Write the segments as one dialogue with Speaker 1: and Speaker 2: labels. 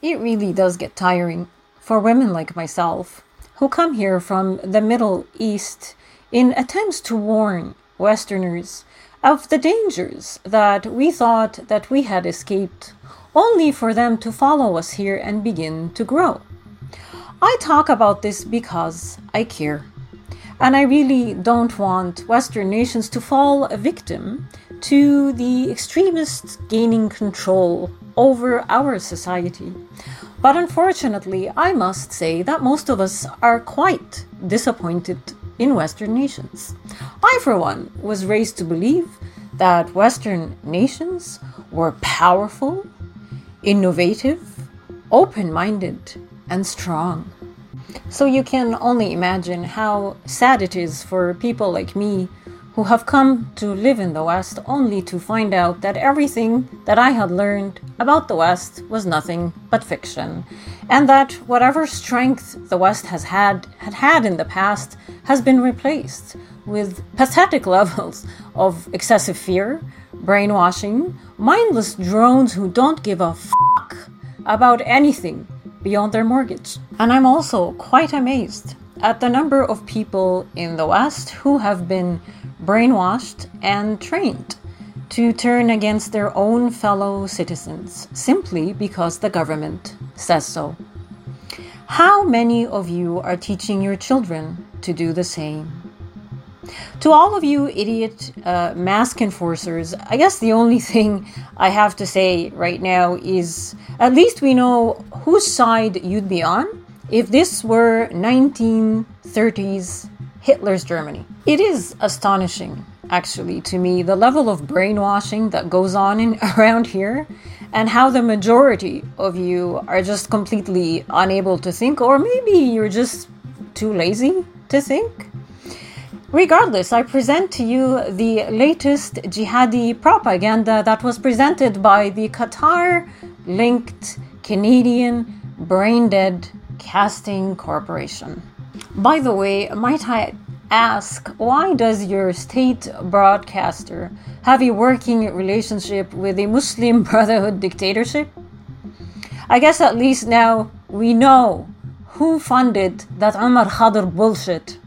Speaker 1: It really does get tiring for women like myself who come here from the Middle East in attempts to warn Westerners of the dangers that we thought that we had escaped only for them to follow us here and begin to grow. I talk about this because I care. And I really don't want Western nations to fall a victim to the extremists gaining control over our society. But unfortunately, I must say that most of us are quite disappointed in Western nations. I, for one, was raised to believe that Western nations were powerful, innovative, open minded, and strong. So you can only imagine how sad it is for people like me who have come to live in the West only to find out that everything that I had learned about the West was nothing but fiction, and that whatever strength the West has had had had in the past has been replaced with pathetic levels of excessive fear, brainwashing, mindless drones who don't give a fuck about anything beyond their mortgage. And I'm also quite amazed at the number of people in the West who have been brainwashed and trained to turn against their own fellow citizens simply because the government says so. How many of you are teaching your children to do the same? To all of you idiot uh, mask enforcers, I guess the only thing I have to say right now is at least we know whose side you'd be on if this were 1930s Hitler's Germany. It is astonishing, actually, to me, the level of brainwashing that goes on in, around here and how the majority of you are just completely unable to think, or maybe you're just too lazy to think. Regardless, I present to you the latest jihadi propaganda that was presented by the Qatar linked Canadian brain dead casting corporation. By the way, might I ask why does your state broadcaster have a working relationship with a Muslim Brotherhood dictatorship? I guess at least now we know who funded that Omar Khadr bullshit.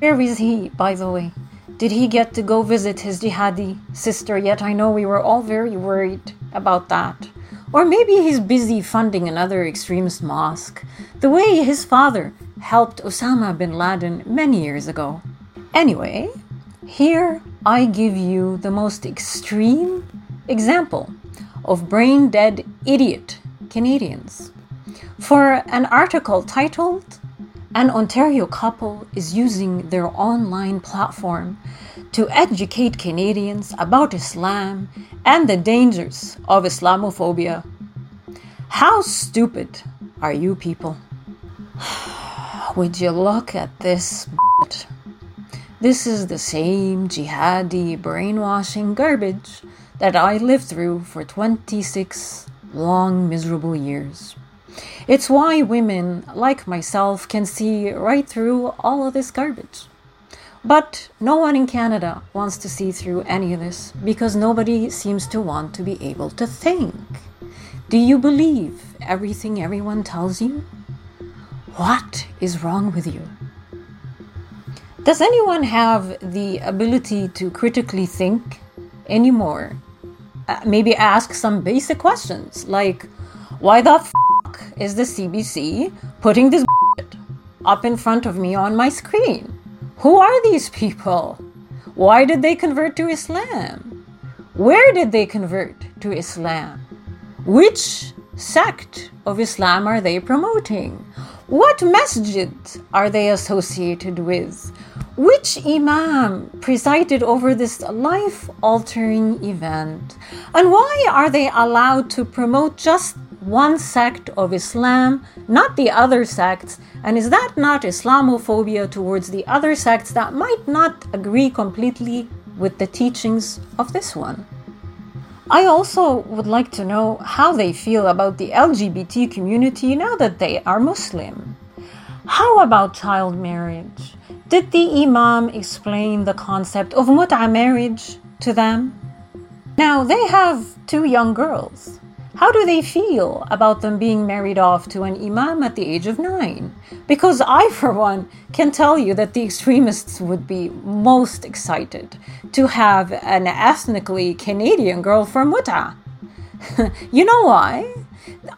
Speaker 1: Where is he, by the way? Did he get to go visit his jihadi sister yet? I know we were all very worried about that. Or maybe he's busy funding another extremist mosque, the way his father helped Osama bin Laden many years ago. Anyway, here I give you the most extreme example of brain dead idiot Canadians. For an article titled, An Ontario couple is using their online platform to educate Canadians about Islam and the dangers of Islamophobia. How stupid are you people? Would you look at this? This is the same jihadi brainwashing garbage that I lived through for 26 long, miserable years. It's why women like myself can see right through all of this garbage. But no one in Canada wants to see through any of this because nobody seems to want to be able to think. Do you believe everything everyone tells you? What is wrong with you? Does anyone have the ability to critically think anymore? Uh, maybe ask some basic questions like why the f is the CBC putting this up in front of me on my screen? Who are these people? Why did they convert to Islam? Where did they convert to Islam? Which sect of Islam are they promoting? What masjid are they associated with? Which Imam presided over this life altering event? And why are they allowed to promote just one sect of Islam, not the other sects? And is that not Islamophobia towards the other sects that might not agree completely with the teachings of this one? I also would like to know how they feel about the LGBT community now that they are Muslim. How about child marriage? Did the Imam explain the concept of mut'a marriage to them? Now they have two young girls. How do they feel about them being married off to an imam at the age of nine? Because I, for one, can tell you that the extremists would be most excited to have an ethnically Canadian girl from Utah. you know why?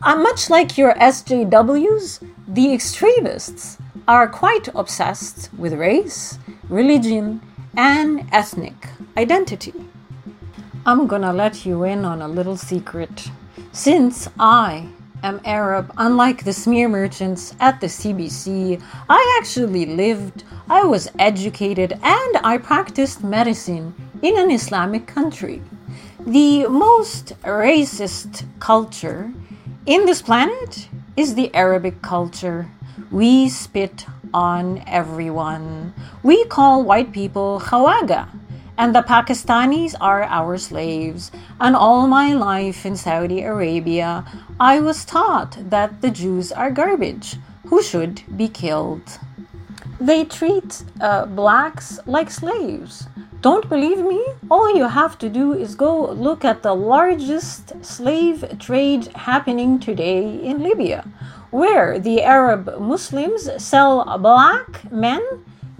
Speaker 1: Uh, much like your SJWs, the extremists are quite obsessed with race, religion, and ethnic identity. I'm gonna let you in on a little secret. Since I am Arab, unlike the smear merchants at the CBC, I actually lived, I was educated, and I practiced medicine in an Islamic country. The most racist culture in this planet is the Arabic culture. We spit on everyone. We call white people khawaga and the Pakistanis are our slaves. And all my life in Saudi Arabia, I was taught that the Jews are garbage who should be killed. They treat uh, blacks like slaves. Don't believe me? All you have to do is go look at the largest slave trade happening today in Libya, where the Arab Muslims sell black men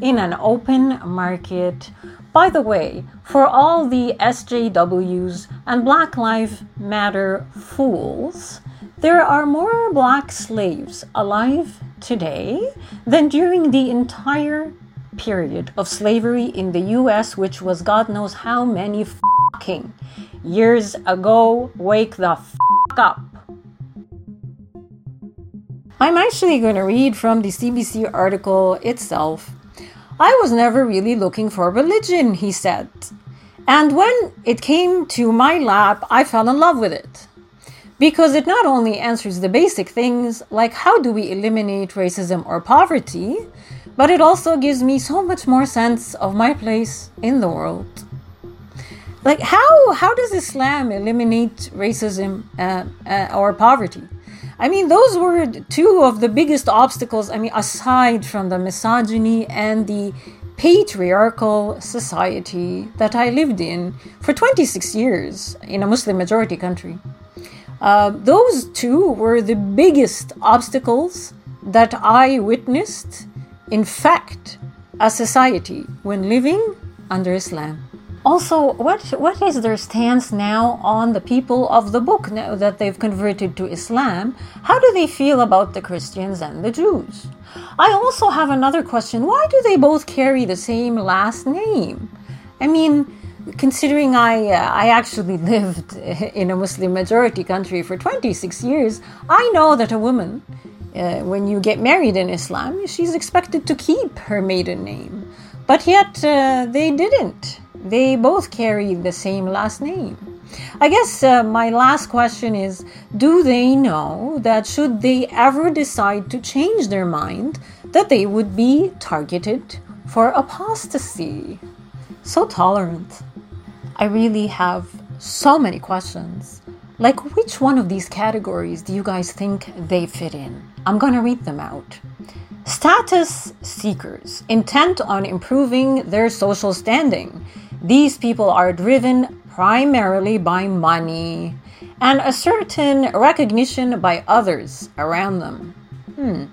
Speaker 1: in an open market by the way, for all the SJWs and Black Lives Matter fools, there are more black slaves alive today than during the entire period of slavery in the US, which was God knows how many fucking years ago. Wake the fuck up. I'm actually going to read from the CBC article itself I was never really looking for religion, he said. And when it came to my lap, I fell in love with it. Because it not only answers the basic things, like how do we eliminate racism or poverty, but it also gives me so much more sense of my place in the world. Like how how does Islam eliminate racism uh, uh, or poverty? I mean, those were two of the biggest obstacles. I mean, aside from the misogyny and the patriarchal society that I lived in for 26 years in a Muslim majority country. Uh, those two were the biggest obstacles that I witnessed in fact a society when living under Islam. Also, what what is their stance now on the people of the book now that they've converted to Islam? How do they feel about the Christians and the Jews? I also have another question. Why do they both carry the same last name? I mean, considering I uh, I actually lived in a Muslim majority country for 26 years, I know that a woman uh, when you get married in Islam, she's expected to keep her maiden name. But yet uh, they didn't they both carry the same last name. I guess uh, my last question is Do they know that should they ever decide to change their mind, that they would be targeted for apostasy? So tolerant. I really have so many questions. Like, which one of these categories do you guys think they fit in? I'm gonna read them out. Status seekers, intent on improving their social standing these people are driven primarily by money and a certain recognition by others around them. Hmm.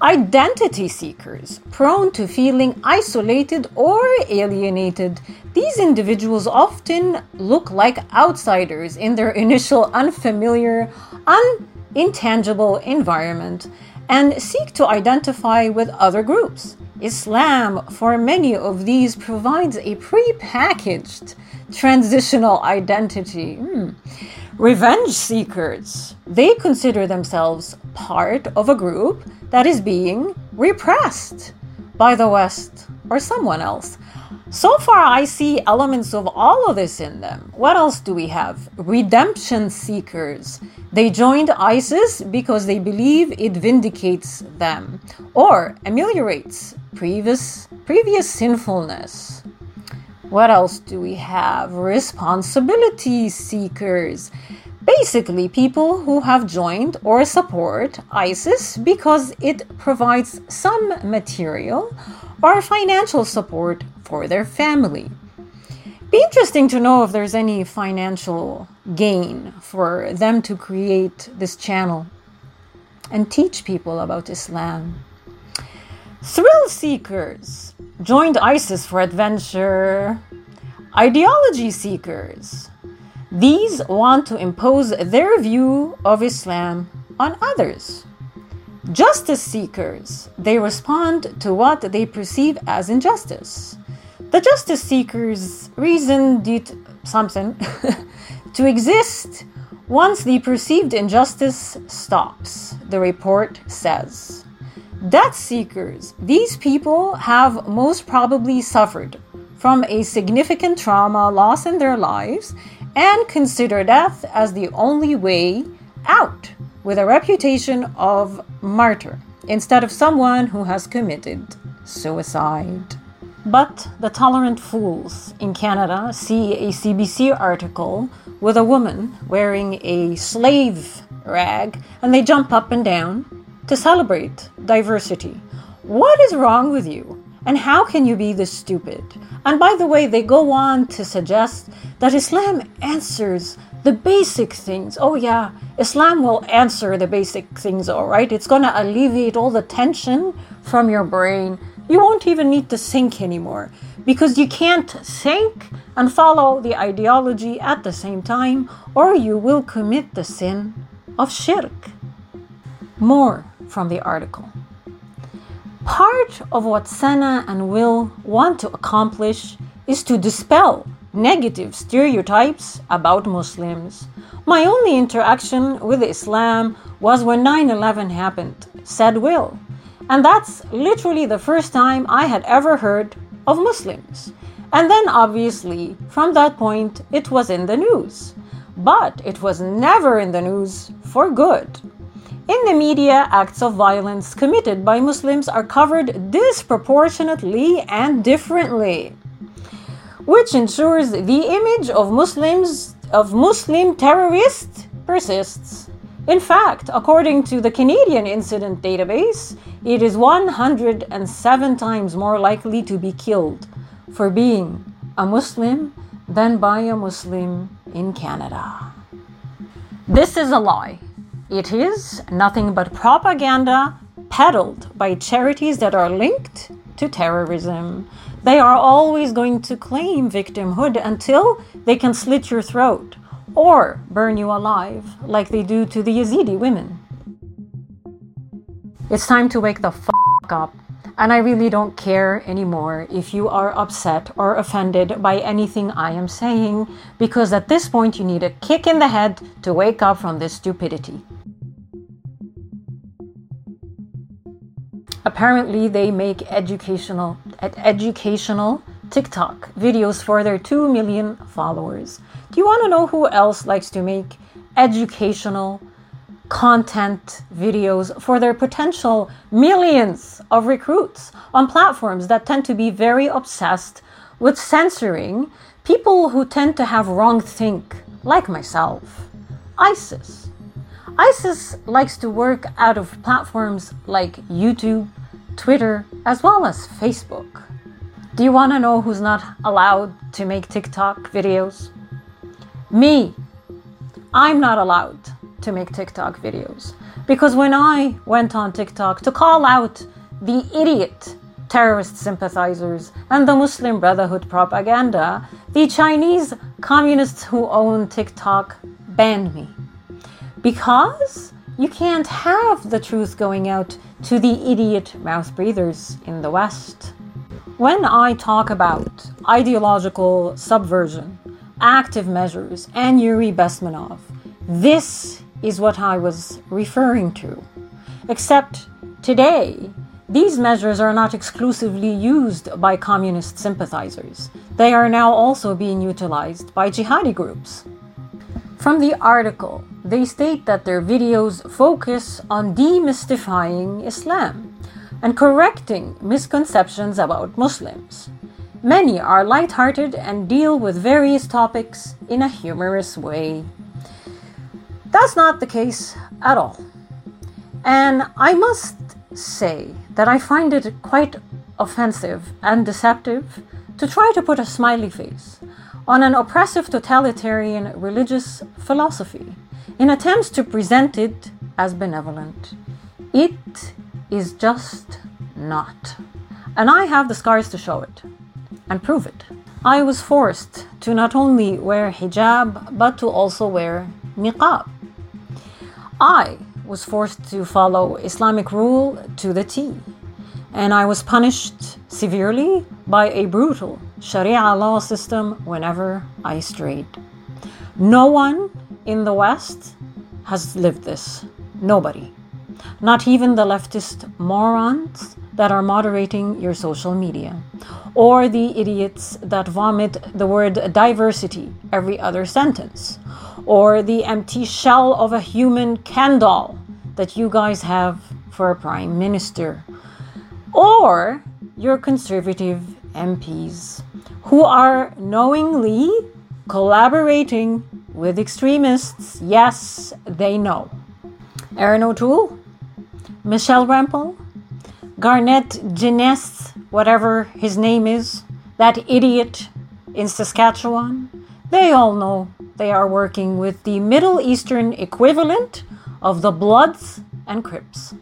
Speaker 1: Identity seekers, prone to feeling isolated or alienated, these individuals often look like outsiders in their initial unfamiliar, unintangible environment and seek to identify with other groups. Islam, for many of these, provides a pre-packaged transitional identity. Hmm. Revenge seekers, they consider themselves part of a group that is being repressed by the West or someone else. So far, I see elements of all of this in them. What else do we have? Redemption seekers. They joined ISIS because they believe it vindicates them or ameliorates previous, previous sinfulness. What else do we have? Responsibility seekers. Basically, people who have joined or support ISIS because it provides some material or financial support for their family. Be interesting to know if there's any financial gain for them to create this channel and teach people about Islam. Thrill seekers joined ISIS for adventure. Ideology seekers. These want to impose their view of Islam on others. Justice seekers. They respond to what they perceive as injustice. The justice seekers reason did something to exist once the perceived injustice stops, the report says. Death seekers, these people have most probably suffered from a significant trauma loss in their lives and consider death as the only way out with a reputation of martyr instead of someone who has committed suicide. But the tolerant fools in Canada see a CBC article with a woman wearing a slave rag and they jump up and down to celebrate diversity. What is wrong with you? And how can you be this stupid? And by the way, they go on to suggest that Islam answers the basic things. Oh, yeah, Islam will answer the basic things, all right? It's going to alleviate all the tension from your brain you won't even need to think anymore because you can't think and follow the ideology at the same time, or you will commit the sin of shirk. More from the article. Part of what Sana and Will want to accomplish is to dispel negative stereotypes about Muslims. My only interaction with Islam was when 9 11 happened, said Will. And that's literally the first time I had ever heard of Muslims. And then, obviously, from that point, it was in the news. But it was never in the news for good. In the media, acts of violence committed by Muslims are covered disproportionately and differently, which ensures the image of Muslims of Muslim terrorists persists. In fact, according to the Canadian Incident Database, it is 107 times more likely to be killed for being a Muslim than by a Muslim in Canada. This is a lie. It is nothing but propaganda peddled by charities that are linked to terrorism. They are always going to claim victimhood until they can slit your throat or burn you alive, like they do to the Yazidi women. It's time to wake the fuck up. And I really don't care anymore if you are upset or offended by anything I am saying, because at this point you need a kick in the head to wake up from this stupidity. Apparently, they make educational educational TikTok videos for their 2 million followers. Do you want to know who else likes to make educational content videos for their potential millions of recruits on platforms that tend to be very obsessed with censoring people who tend to have wrong think, like myself? ISIS. ISIS likes to work out of platforms like YouTube, Twitter, as well as Facebook. Do you want to know who's not allowed to make TikTok videos? Me. I'm not allowed to make TikTok videos. Because when I went on TikTok to call out the idiot terrorist sympathizers and the Muslim Brotherhood propaganda, the Chinese communists who own TikTok banned me. Because you can't have the truth going out to the idiot mouth breathers in the West. When I talk about ideological subversion, active measures, and Yuri Bezmenov, this is what I was referring to. Except today, these measures are not exclusively used by communist sympathizers. They are now also being utilized by jihadi groups. From the article, they state that their videos focus on demystifying Islam and correcting misconceptions about Muslims. Many are light-hearted and deal with various topics in a humorous way. That's not the case at all. And I must say that I find it quite offensive and deceptive to try to put a smiley face on an oppressive totalitarian religious philosophy in attempts to present it as benevolent. It is just not. And I have the scars to show it and prove it. I was forced to not only wear hijab, but to also wear niqab. I was forced to follow Islamic rule to the T, and I was punished severely by a brutal Sharia law system whenever I strayed. No one in the West has lived this. Nobody. Not even the leftist morons that are moderating your social media, or the idiots that vomit the word diversity every other sentence, or the empty shell of a human doll that you guys have for a prime minister, or your conservative MPs who are knowingly collaborating with extremists. Yes, they know. Erin O'Toole, Michelle Rempel, Garnett Genuis, whatever his name is, that idiot in Saskatchewan, they all know they are working with the Middle Eastern equivalent of the Bloods and Crips.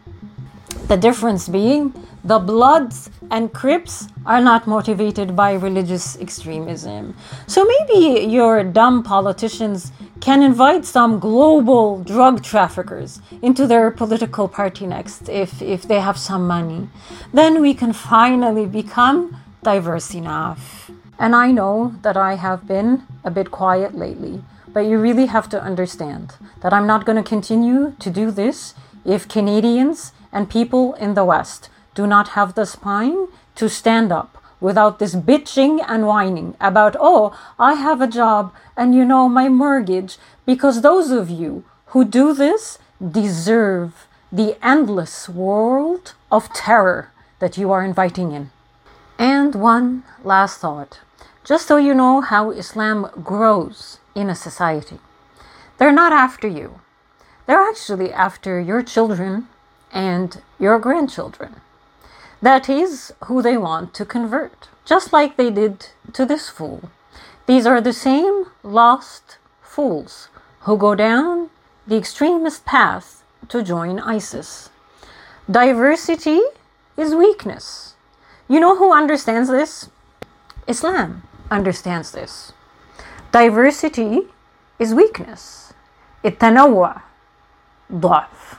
Speaker 1: The difference being the Bloods and Crips are not motivated by religious extremism. So maybe your dumb politicians can invite some global drug traffickers into their political party next if, if they have some money. Then we can finally become diverse enough. And I know that I have been a bit quiet lately, but you really have to understand that I'm not going to continue to do this if Canadians and people in the West do not have the spine to stand up without this bitching and whining about, oh, I have a job and you know my mortgage, because those of you who do this deserve the endless world of terror that you are inviting in. And one last thought, just so you know how Islam grows in a society. They're not after you. They're actually after your children and your grandchildren. That is who they want to convert, just like they did to this fool. These are the same lost fools who go down the extremist path to join ISIS. Diversity is weakness. You know who understands this? Islam understands this. Diversity is weakness. التنوع ضعف